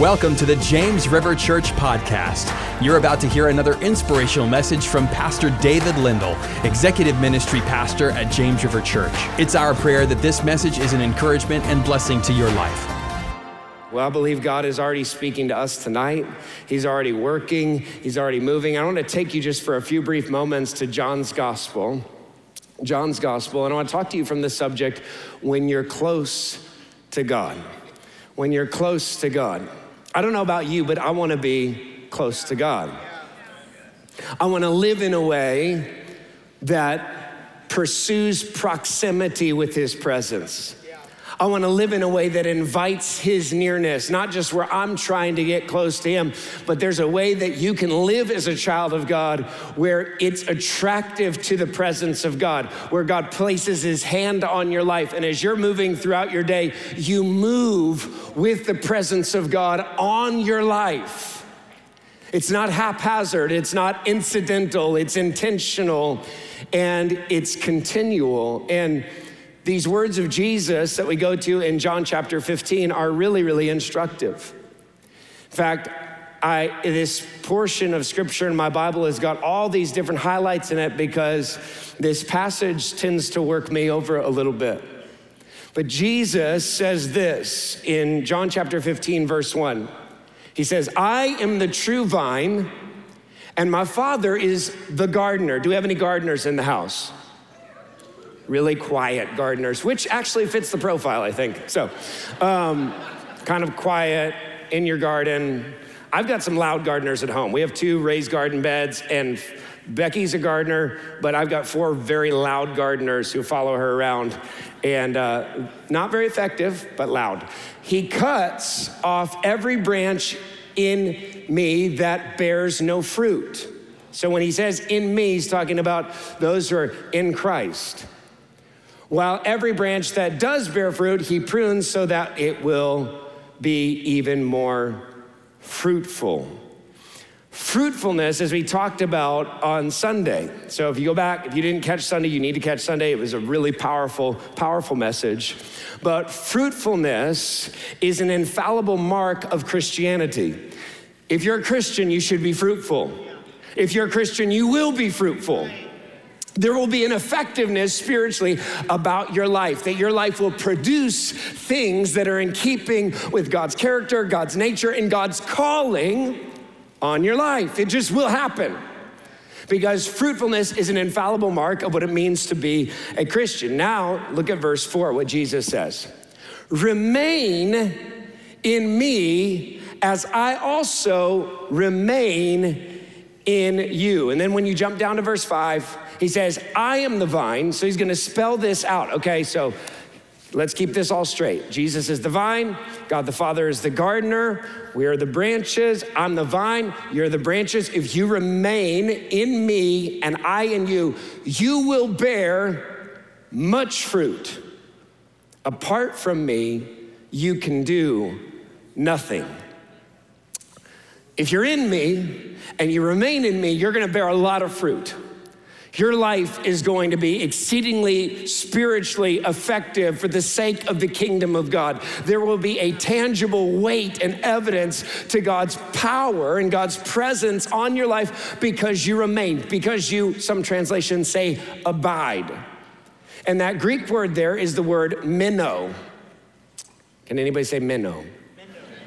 Welcome to the James River Church podcast. You're about to hear another inspirational message from Pastor David Lindell, Executive Ministry Pastor at James River Church. It's our prayer that this message is an encouragement and blessing to your life. Well, I believe God is already speaking to us tonight. He's already working, He's already moving. I want to take you just for a few brief moments to John's Gospel. John's Gospel, and I want to talk to you from the subject when you're close to God. When you're close to God. I don't know about you, but I want to be close to God. I want to live in a way that pursues proximity with His presence. I want to live in a way that invites His nearness, not just where I'm trying to get close to Him, but there's a way that you can live as a child of God where it's attractive to the presence of God, where God places His hand on your life. And as you're moving throughout your day, you move with the presence of God on your life. It's not haphazard, it's not incidental, it's intentional, and it's continual. And these words of Jesus that we go to in John chapter 15 are really, really instructive. In fact, I, this portion of scripture in my Bible has got all these different highlights in it because this passage tends to work me over a little bit. But Jesus says this in John chapter 15, verse 1. He says, I am the true vine, and my Father is the gardener. Do we have any gardeners in the house? Really quiet gardeners, which actually fits the profile, I think. So, um, kind of quiet in your garden. I've got some loud gardeners at home. We have two raised garden beds, and Becky's a gardener, but I've got four very loud gardeners who follow her around, and uh, not very effective, but loud. He cuts off every branch in me that bears no fruit. So when he says in me, he's talking about those who are in Christ. While every branch that does bear fruit, he prunes so that it will be even more fruitful. Fruitfulness, as we talked about on Sunday. So if you go back, if you didn't catch Sunday, you need to catch Sunday. It was a really powerful, powerful message. But fruitfulness is an infallible mark of Christianity. If you're a Christian, you should be fruitful. If you're a Christian, you will be fruitful there will be an effectiveness spiritually about your life, that your life will produce things that are in keeping with God's character, God's nature, and God's calling on your life. It just will happen. Because fruitfulness is an infallible mark of what it means to be a Christian. Now, look at verse 4, what Jesus says Remain in me as I also remain in you. And then when you jump down to verse 5, he says, I am the vine. So he's going to spell this out. Okay, so let's keep this all straight. Jesus is the vine, God the Father is the gardener, we are the branches. I'm the vine, you're the branches. If you remain in me and I in you, you will bear much fruit. Apart from me, you can do nothing. If you're in me and you remain in me, you're going to bear a lot of fruit your life is going to be exceedingly spiritually effective for the sake of the kingdom of God. There will be a tangible weight and evidence to God's power and God's presence on your life because you remain, because you, some translations say, abide. And that Greek word there is the word meno. Can anybody say meno?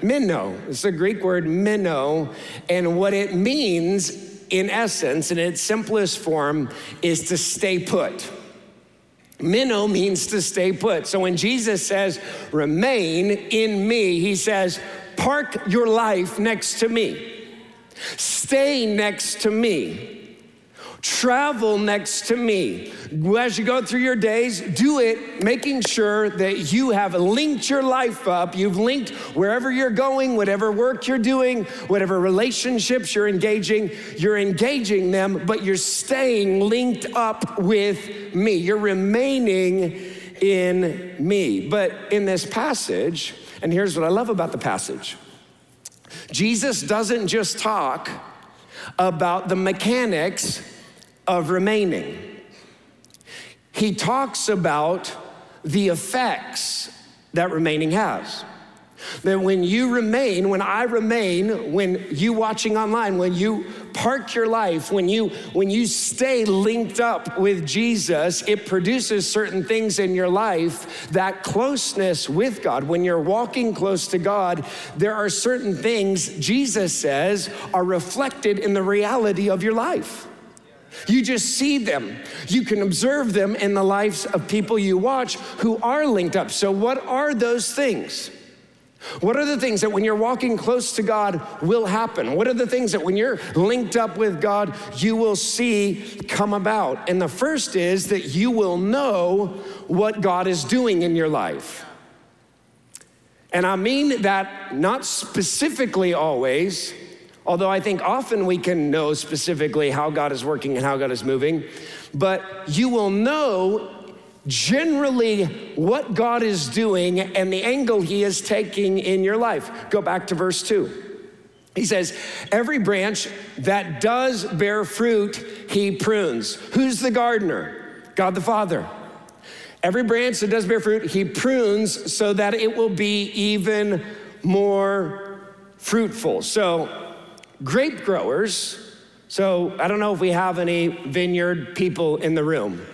Meno. It's the Greek word meno. And what it means in essence, in its simplest form, is to stay put. Meno means to stay put. So when Jesus says, remain in me, he says, park your life next to me, stay next to me. Travel next to me. As you go through your days, do it making sure that you have linked your life up. You've linked wherever you're going, whatever work you're doing, whatever relationships you're engaging, you're engaging them, but you're staying linked up with me. You're remaining in me. But in this passage, and here's what I love about the passage Jesus doesn't just talk about the mechanics of remaining. He talks about the effects that remaining has. That when you remain, when I remain, when you watching online, when you park your life, when you when you stay linked up with Jesus, it produces certain things in your life. That closeness with God, when you're walking close to God, there are certain things Jesus says are reflected in the reality of your life. You just see them. You can observe them in the lives of people you watch who are linked up. So, what are those things? What are the things that when you're walking close to God will happen? What are the things that when you're linked up with God, you will see come about? And the first is that you will know what God is doing in your life. And I mean that not specifically always, although I think often we can know specifically how God is working and how God is moving, but you will know generally what God is doing and the angle He is taking in your life. Go back to verse 2. He says, Every branch that does bear fruit, He prunes. Who's the gardener? God the Father. Every branch that does bear fruit, He prunes so that it will be even more fruitful. So, grape growers, so I don't know if we have any vineyard people in the room.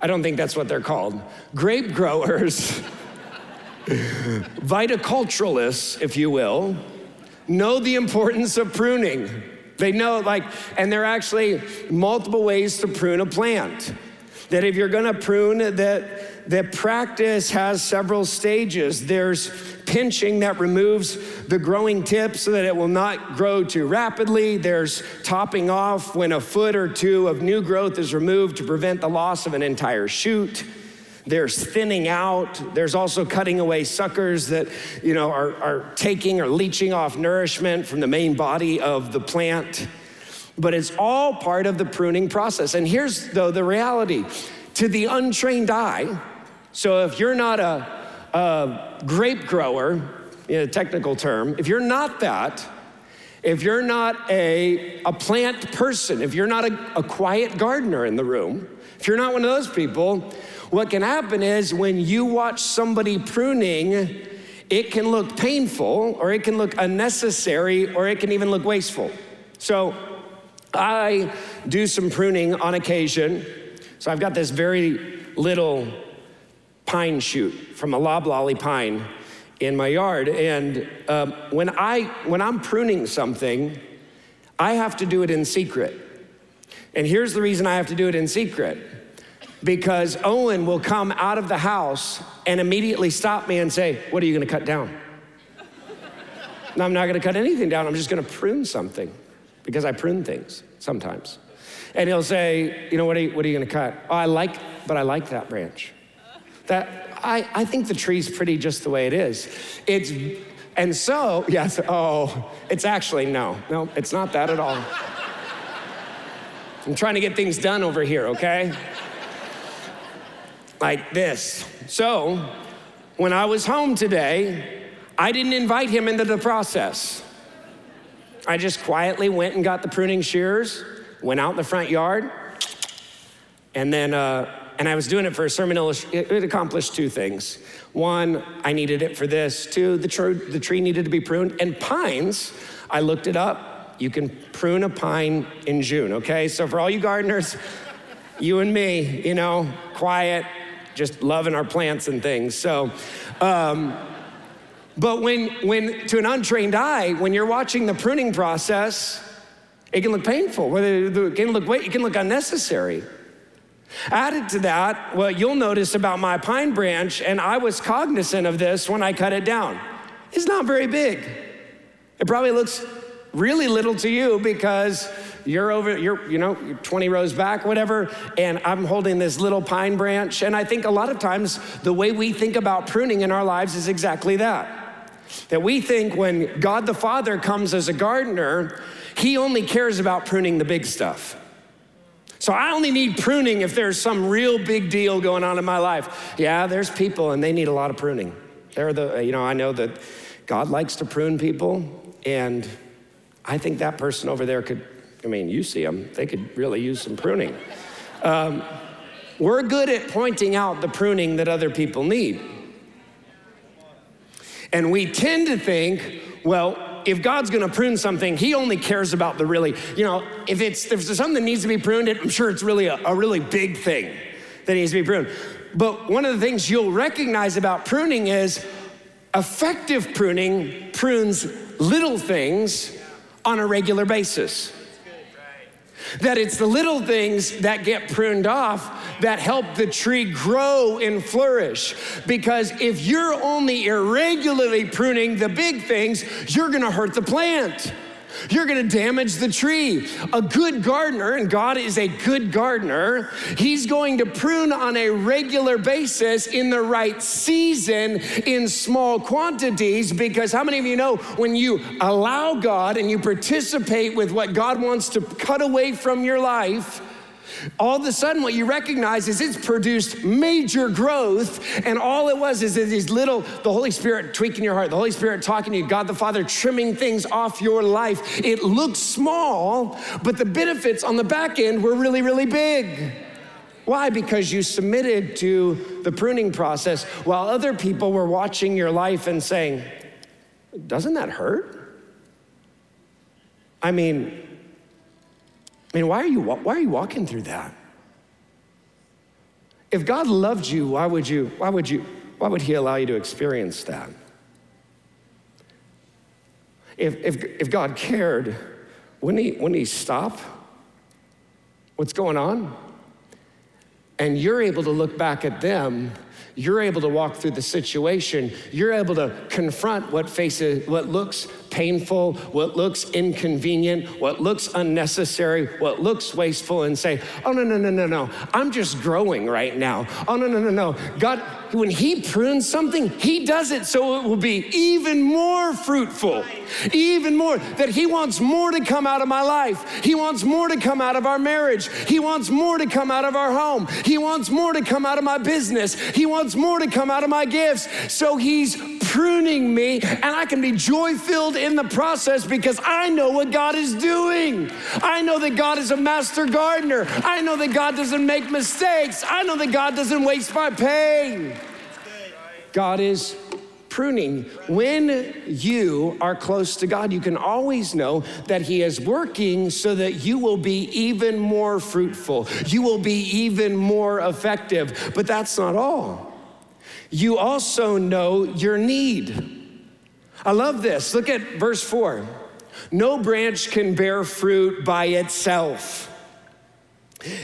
I don't think that's what they're called. Grape growers, viticulturalists, if you will, know the importance of pruning. They know, like, and there are actually multiple ways to prune a plant. That if you're gonna prune, that the practice has several stages. There's pinching that removes the growing tip so that it will not grow too rapidly. There's topping off when a foot or two of new growth is removed to prevent the loss of an entire shoot. There's thinning out. There's also cutting away suckers that, you know, are, are taking or leaching off nourishment from the main body of the plant. But it's all part of the pruning process. And here's, though, the reality to the untrained eye. So if you're not a a grape grower, in a technical term, if you're not that, if you're not a, a plant person, if you're not a, a quiet gardener in the room, if you're not one of those people, what can happen is when you watch somebody pruning, it can look painful or it can look unnecessary or it can even look wasteful. So I do some pruning on occasion. So I've got this very little pine shoot from a loblolly pine in my yard. And um, when, I, when I'm pruning something, I have to do it in secret. And here's the reason I have to do it in secret because Owen will come out of the house and immediately stop me and say, What are you gonna cut down? no, I'm not gonna cut anything down. I'm just gonna prune something because I prune things sometimes. And he'll say, You know, what are you, what are you gonna cut? Oh, I like, but I like that branch that I, I think the tree's pretty just the way it is. It's, and so, yes, oh, it's actually no, no, it's not that at all. I'm trying to get things done over here, okay? Like this. So, when I was home today, I didn't invite him into the process. I just quietly went and got the pruning shears, went out in the front yard, and then uh, and I was doing it for a sermon. It accomplished two things. One, I needed it for this. Two, the, tr- the tree needed to be pruned. And pines, I looked it up. You can prune a pine in June, okay? So for all you gardeners, you and me, you know, quiet, just loving our plants and things. So, um, but when, when to an untrained eye, when you're watching the pruning process, it can look painful. It can look, it can look unnecessary. Added to that, what you'll notice about my pine branch, and I was cognizant of this when I cut it down, it's not very big. It probably looks really little to you because you're over, you're, you know, you're 20 rows back, whatever, and I'm holding this little pine branch. And I think a lot of times the way we think about pruning in our lives is exactly that. That we think when God the Father comes as a gardener, he only cares about pruning the big stuff. So I only need pruning if there's some real big deal going on in my life. Yeah, there's people and they need a lot of pruning. They're the, you know, I know that God likes to prune people, and I think that person over there could, I mean, you see them, they could really use some pruning. Um, we're good at pointing out the pruning that other people need. And we tend to think, well, if God's gonna prune something, He only cares about the really, you know, if it's if there's something that needs to be pruned, I'm sure it's really a, a really big thing that needs to be pruned. But one of the things you'll recognize about pruning is effective pruning prunes little things on a regular basis. That it's the little things that get pruned off that help the tree grow and flourish. Because if you're only irregularly pruning the big things, you're gonna hurt the plant. You're gonna damage the tree. A good gardener, and God is a good gardener, He's going to prune on a regular basis in the right season in small quantities. Because how many of you know when you allow God and you participate with what God wants to cut away from your life? All of a sudden what you recognize is it's produced major growth and all it was is these little the holy spirit tweaking your heart the holy spirit talking to you god the father trimming things off your life it looks small but the benefits on the back end were really really big why? Because you submitted to the pruning process while other people were watching your life and saying, Doesn't that hurt? I mean, I mean, why are you, why are you walking through that? If God loved you, why would you, why would you, why would he allow you to experience that? If, if, if God cared, wouldn't he, wouldn't he stop what's going on? And you're able to look back at them you're able to walk through the situation. You're able to confront what faces, what looks painful, what looks inconvenient, what looks unnecessary, what looks wasteful, and say, oh, no, no, no, no, no. I'm just growing right now. Oh, no, no, no, no. God, when He prunes something, He does it so it will be even more fruitful, even more. That He wants more to come out of my life. He wants more to come out of our marriage. He wants more to come out of our home. He wants more to come out of my business. He wants more to come out of my gifts. So He's pruning me, and I can be joy filled in the process because I know what God is doing. I know that God is a master gardener. I know that God doesn't make mistakes. I know that God doesn't waste my pain. God is pruning. When you are close to God, you can always know that He is working so that you will be even more fruitful. You will be even more effective. But that's not all. You also know your need. I love this. Look at verse 4. No branch can bear fruit by itself,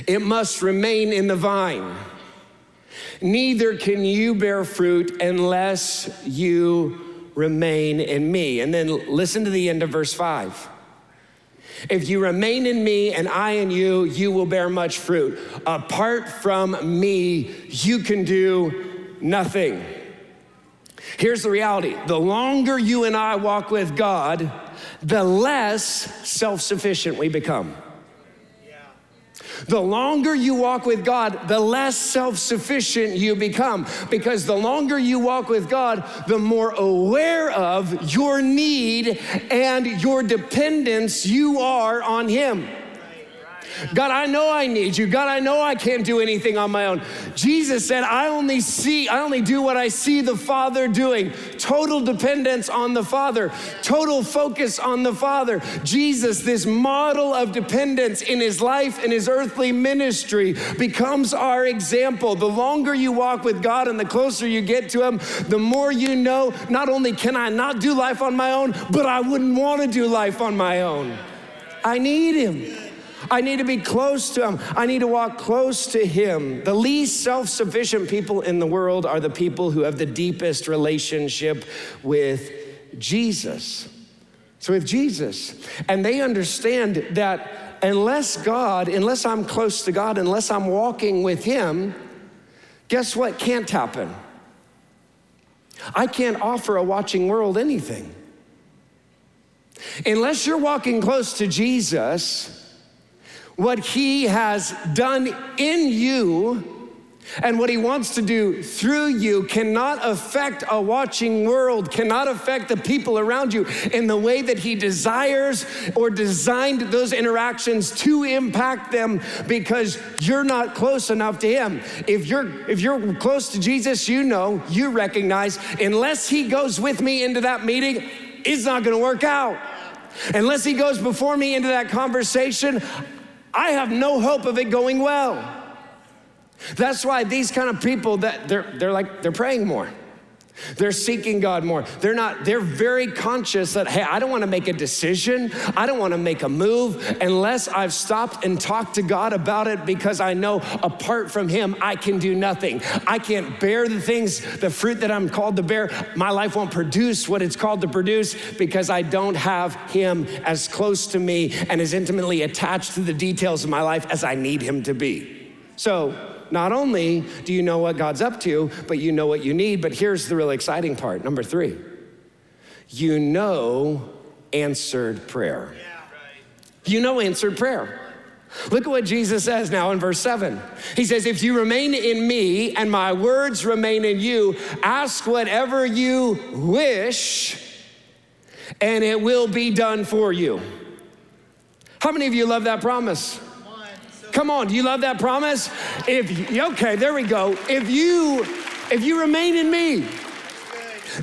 it must remain in the vine. Neither can you bear fruit unless you remain in me. And then listen to the end of verse 5. If you remain in me and I in you, you will bear much fruit. Apart from me, you can do nothing. Here's the reality the longer you and I walk with God, the less self sufficient we become. The longer you walk with God, the less self sufficient you become. Because the longer you walk with God, the more aware of your need and your dependence you are on Him. God, I know I need you. God, I know I can't do anything on my own. Jesus said, I only see, I only do what I see the Father doing. Total dependence on the Father, total focus on the Father. Jesus, this model of dependence in his life and his earthly ministry, becomes our example. The longer you walk with God and the closer you get to him, the more you know not only can I not do life on my own, but I wouldn't want to do life on my own. I need him. I need to be close to Him. I need to walk close to Him. The least self sufficient people in the world are the people who have the deepest relationship with Jesus. So, with Jesus. And they understand that unless God, unless I'm close to God, unless I'm walking with Him, guess what can't happen? I can't offer a watching world anything. Unless you're walking close to Jesus, what he has done in you And what he wants to do through you cannot affect a watching world, cannot affect the people around you in the way that he desires or designed those interactions to impact them because you're not close enough to him. If you're if you're close to Jesus, you know, you recognize unless he goes with me into that meeting, it's not to work out. Unless he goes before me into that conversation, I have no hope of it going well. That's why these kind of people that they're, they're like, they're praying more. They're seeking God more. They're not, they're very conscious that, hey, I don't want to make a decision. I don't want to make a move unless I've stopped and talked to God about it because I know apart from Him, I can do nothing. I can't bear the things, the fruit that I'm called to bear. My life won't produce what it's called to produce because I don't have Him as close to me and as intimately attached to the details of my life as I need Him to be. So, not only do you know what God's up to, but you know what you need. But here's the really exciting part number three you know answered prayer. You know answered prayer. Look at what Jesus says now in verse 7. He says, If you remain in me and my words remain in you, ask whatever you wish, and it will be done for you. How many of you love that promise? Come on, do you love that promise? If okay, there we go. If you if you remain in me,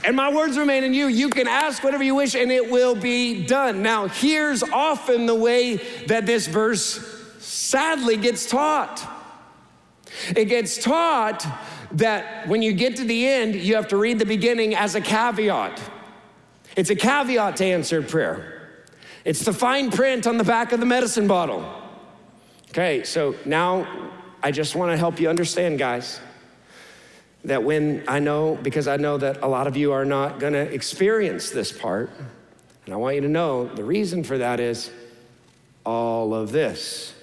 and my words remain in you, you can ask whatever you wish and it will be done. Now, here's often the way that this verse sadly gets taught. It gets taught that when you get to the end, you have to read the beginning as a caveat. It's a caveat to answered prayer. It's the fine print on the back of the medicine bottle. Okay, so now I just want to help you understand, guys, that when I know, because I know that a lot of you are not going to experience this part, and I want you to know the reason for that is all of this.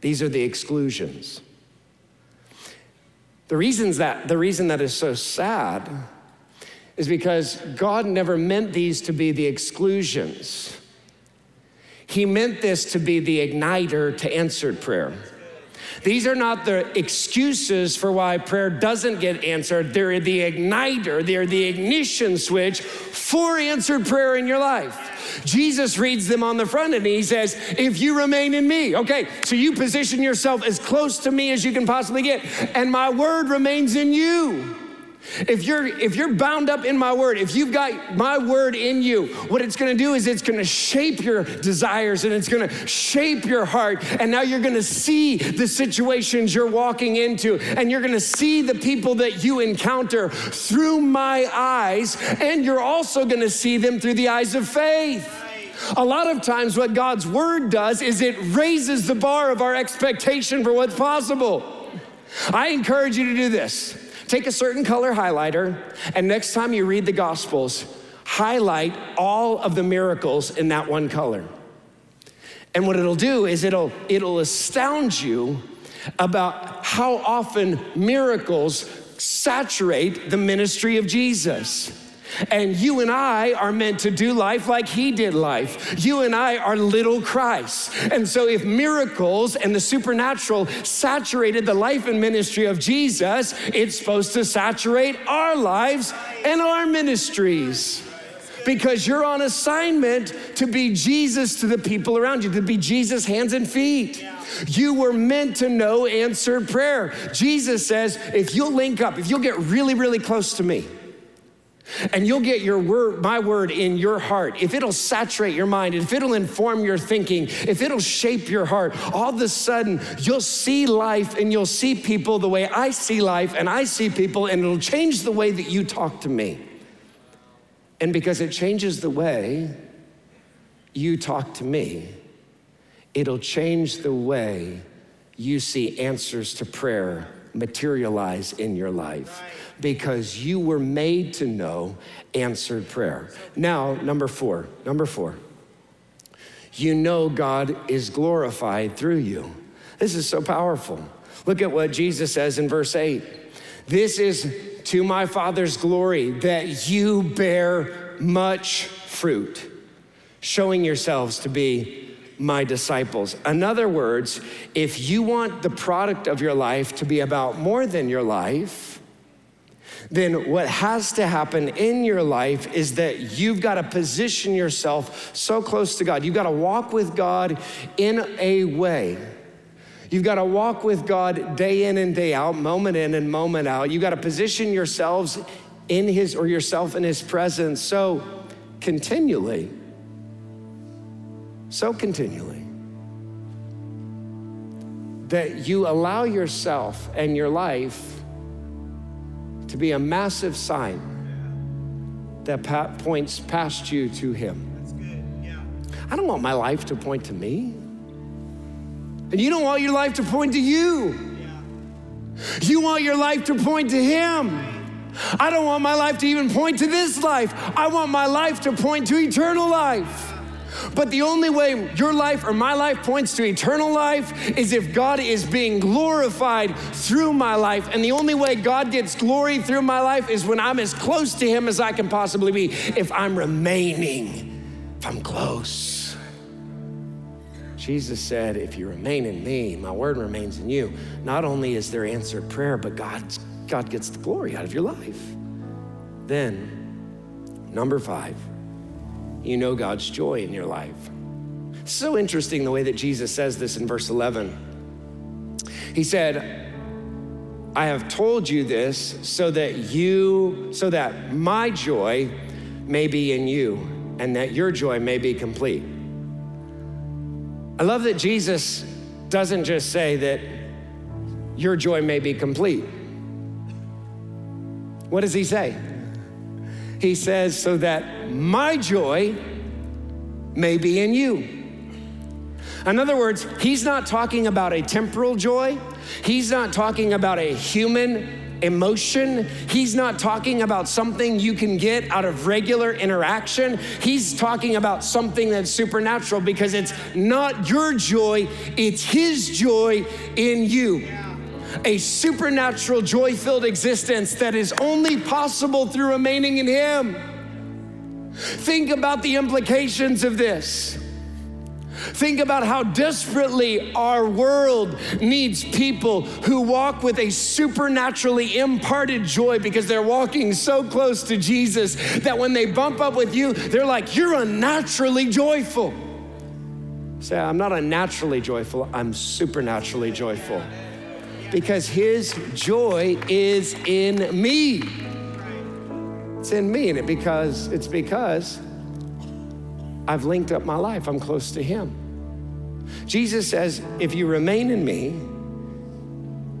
These are the exclusions. The reasons that the reason that is so sad is because God never meant these to be the exclusions. He meant this to be the igniter to answered prayer. These are not the excuses for why prayer doesn't get answered. They're the igniter, they're the ignition switch for answered prayer in your life. Jesus reads them on the front and he says, If you remain in me, okay, so you position yourself as close to me as you can possibly get, and my word remains in you. If you're if you're bound up in my word, if you've got my word in you, what it's to do is it's to shape your desires and it's to shape your heart and now you're to see the situations you're walking into and you're to see the people that you encounter through my eyes and you're also to see them through the eyes of faith. A lot of times, what God's word does is it raises the bar of our expectation for what's possible. I encourage you to do this. Take a certain color highlighter, and next time you read the Gospels, highlight all of the miracles in that one color. And what it'll do is it'll, it'll astound you about how often miracles saturate the ministry of Jesus. And you and I are meant to do life like he did life. You and I are little Christ. And so, if miracles and the supernatural saturated the life and ministry of Jesus, it's supposed to saturate our lives and our ministries because you're on assignment to be Jesus to the people around you, to be Jesus' hands and feet. You were meant to know answered prayer. Jesus says, if you'll link up, if you'll get really, really close to me, and you'll get your word, my word in your heart. If it'll saturate your mind, if it'll inform your thinking, if it'll shape your heart, all of a sudden you'll see life and you'll see people the way I see life and I see people, and it'll change the way that you talk to me. And because it changes the way you talk to me, it'll change the way you see answers to prayer materialize in your life because you were made to know answered prayer. Now, number four, number four, you know God is glorified through you. This is so powerful. Look at what Jesus says in verse 8. This is to my Father's glory that you bear much fruit, showing yourselves to be my disciples. In other words, if you want the product of your life to be about more than your life, then what has to happen in your life is that you've got to position yourself so close to God. You've got to walk with God in a way. You've got to walk with God day in and day out, moment in and moment out. You've got to position yourselves in His or yourself in His presence so continually. So continually. That you allow yourself and your life to be a massive sign that points past you to Him. I don't want my life to point to me. And you don't want your life to point to you. You want your life to point to Him. I don't want my life to even point to this life. I want my life to point to eternal life. But the only way your life or my life points to eternal life is if God is being glorified through my life. And the only way God gets glory through my life is when I'm as close to Him as I can possibly be. If I'm remaining, if I'm close. Jesus said, If you remain in me, my word remains in you. Not only is there answered prayer, but God's, God gets the glory out of your life. Then, number five, you know God's joy in your life. So interesting the way that Jesus says this in verse 11. He said, I have told you this so that you, so that my joy may be in you and that your joy may be complete. I love that Jesus doesn't just say that your joy may be complete. What does he say? He says, so that my joy may be in you. In other words, he's not talking about a temporal joy. He's not talking about a human emotion. He's not talking about something you can get out of regular interaction. He's talking about something that's supernatural because it's not your joy, it's His joy in you. A supernatural, joy filled existence that is only possible through remaining in Him. Think about the implications of this. Think about how desperately our world needs people who walk with a supernaturally imparted joy because they're walking so close to Jesus that when they bump up with you, they're like, You're unnaturally joyful. Say, I'm not unnaturally joyful, I'm supernaturally joyful because His joy is in me. It's in me, and it because it's because I've linked up my life. I'm close to Him. Jesus says, if you remain in me,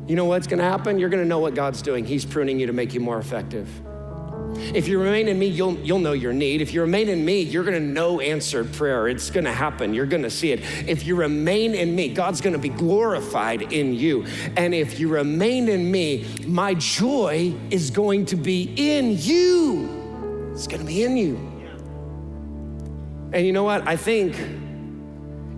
you know what's gonna happen? You're gonna know what God's doing. He's pruning you to make you more effective. If you remain in me, you'll, you'll know your need. If you remain in me, you're gonna know answered prayer. It's gonna happen. You're gonna see it. If you remain in me, God's gonna be glorified in you. And if you remain in me, my joy is going to be in you. It's gonna be in you. And you know what? I think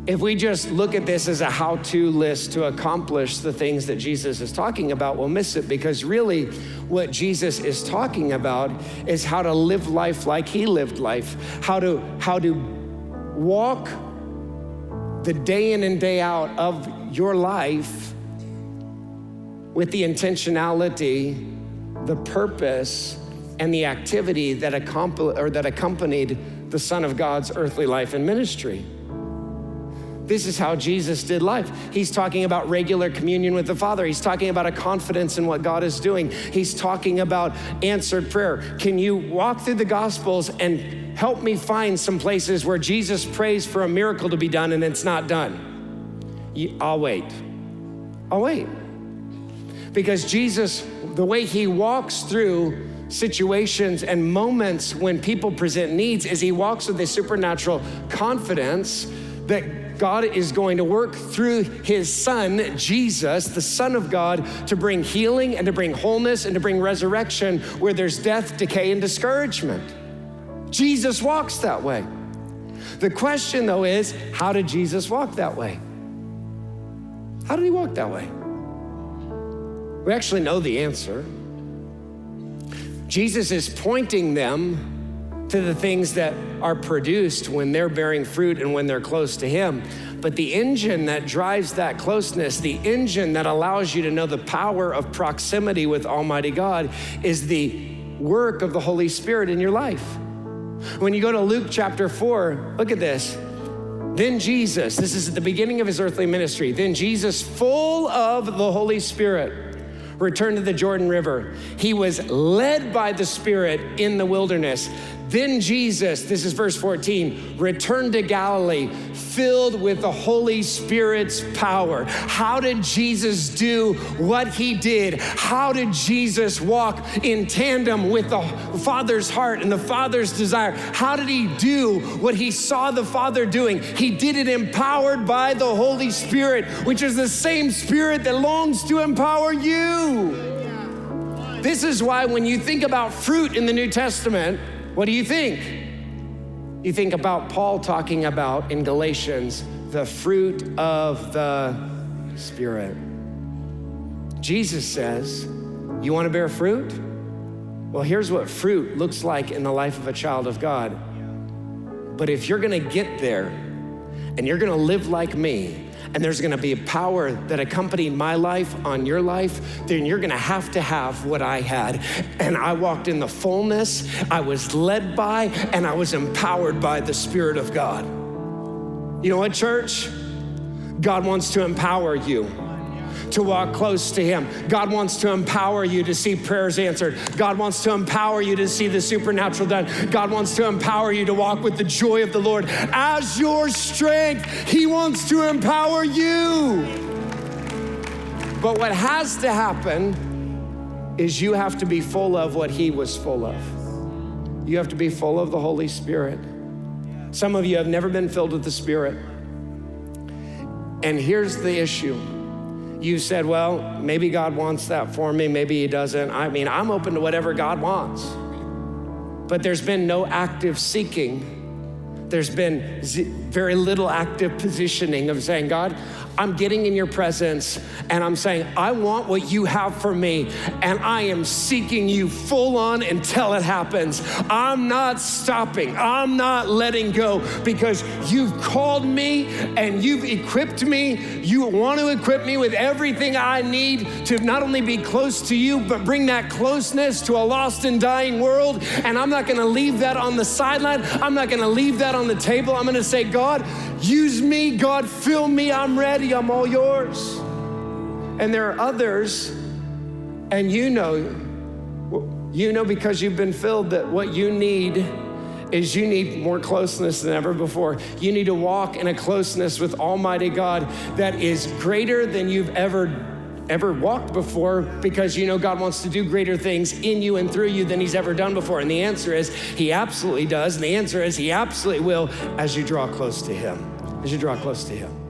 if we just look at this as a how to list to accomplish the things that Jesus is talking about, we'll miss it because really what Jesus is talking about is how to live life like he lived life, how to, how to walk the day in and day out of your life with the intentionality, the purpose, and the activity that, accompli- or that accompanied the Son of God's earthly life and ministry. This is how Jesus did life. He's talking about regular communion with the Father. He's talking about a confidence in what God is doing. He's talking about answered prayer. Can you walk through the Gospels and help me find some places where Jesus prays for a miracle to be done and it's not done? I'll wait. I'll wait. Because Jesus, the way he walks through situations and moments when people present needs is he walks with a supernatural confidence that God is going to work through his son, Jesus, the Son of God, to bring healing and to bring wholeness and to bring resurrection where there's death, decay, and discouragement. Jesus walks that way. The question, though, is how did Jesus walk that way? How did he walk that way? We actually know the answer. Jesus is pointing them to the things that are produced when they're bearing fruit and when they're close to Him. But the engine that drives that closeness, the engine that allows you to know the power of proximity with Almighty God, is the work of the Holy Spirit in your life. When you go to Luke chapter 4, look at this. Then Jesus, this is at the beginning of his earthly ministry, then Jesus, full of the Holy Spirit, returned to the Jordan River. He was led by the Spirit in the wilderness. Then Jesus, this is verse 14, returned to Galilee filled with the Holy Spirit's power. How did Jesus do what he did? How did Jesus walk in tandem with the Father's heart and the Father's desire? How did he do what he saw the Father doing? He did it empowered by the Holy Spirit, which is the same Spirit that longs to empower you. This is why when you think about fruit in the New Testament, what do you think? You think about Paul talking about in Galatians the fruit of the Spirit. Jesus says, You want to bear fruit? Well, here's what fruit looks like in the life of a child of God. But if you're going to get there and you're going to live like me, and there's gonna be a power that accompanied my life on your life, then you're gonna have to have what I had. And I walked in the fullness, I was led by, and I was empowered by the Spirit of God. You know what, church? God wants to empower you to walk close to Him. God wants to empower you to see prayers answered. God wants to empower you to see the supernatural done. God wants to empower you to walk with the joy of the Lord as your strength. He wants to empower you. But what has to happen is you have to be full of what He was full of. You have to be full of the Holy Spirit. Some of you have never been filled with the Spirit. And here's the issue you said, well, maybe God wants that for me, maybe He doesn't. I mean, I'm open to whatever God wants. But there's been no active seeking. There's been very little active positioning of saying, God, I'm getting in your presence and I'm saying, I want what you have for me, and I am seeking you full on until it happens. I'm not stopping, I'm not letting go because you've called me and you've equipped me. You want to equip me with everything I need to not only be close to you, but bring that closeness to a lost and dying world. And I'm not going to leave that on the sideline, I'm not going to leave that on the table. I'm going to say, God, use me, God, fill me, I'm ready. I'm all yours. And there are others, and you know, you know because you've been filled that what you need is you need more closeness than ever before. You need to walk in a closeness with Almighty God that is greater than you've ever ever walked before because you know God wants to do greater things in you and through you than he's ever done before. And the answer is he absolutely does. And the answer is he absolutely will as you draw close to him. As you draw close to him.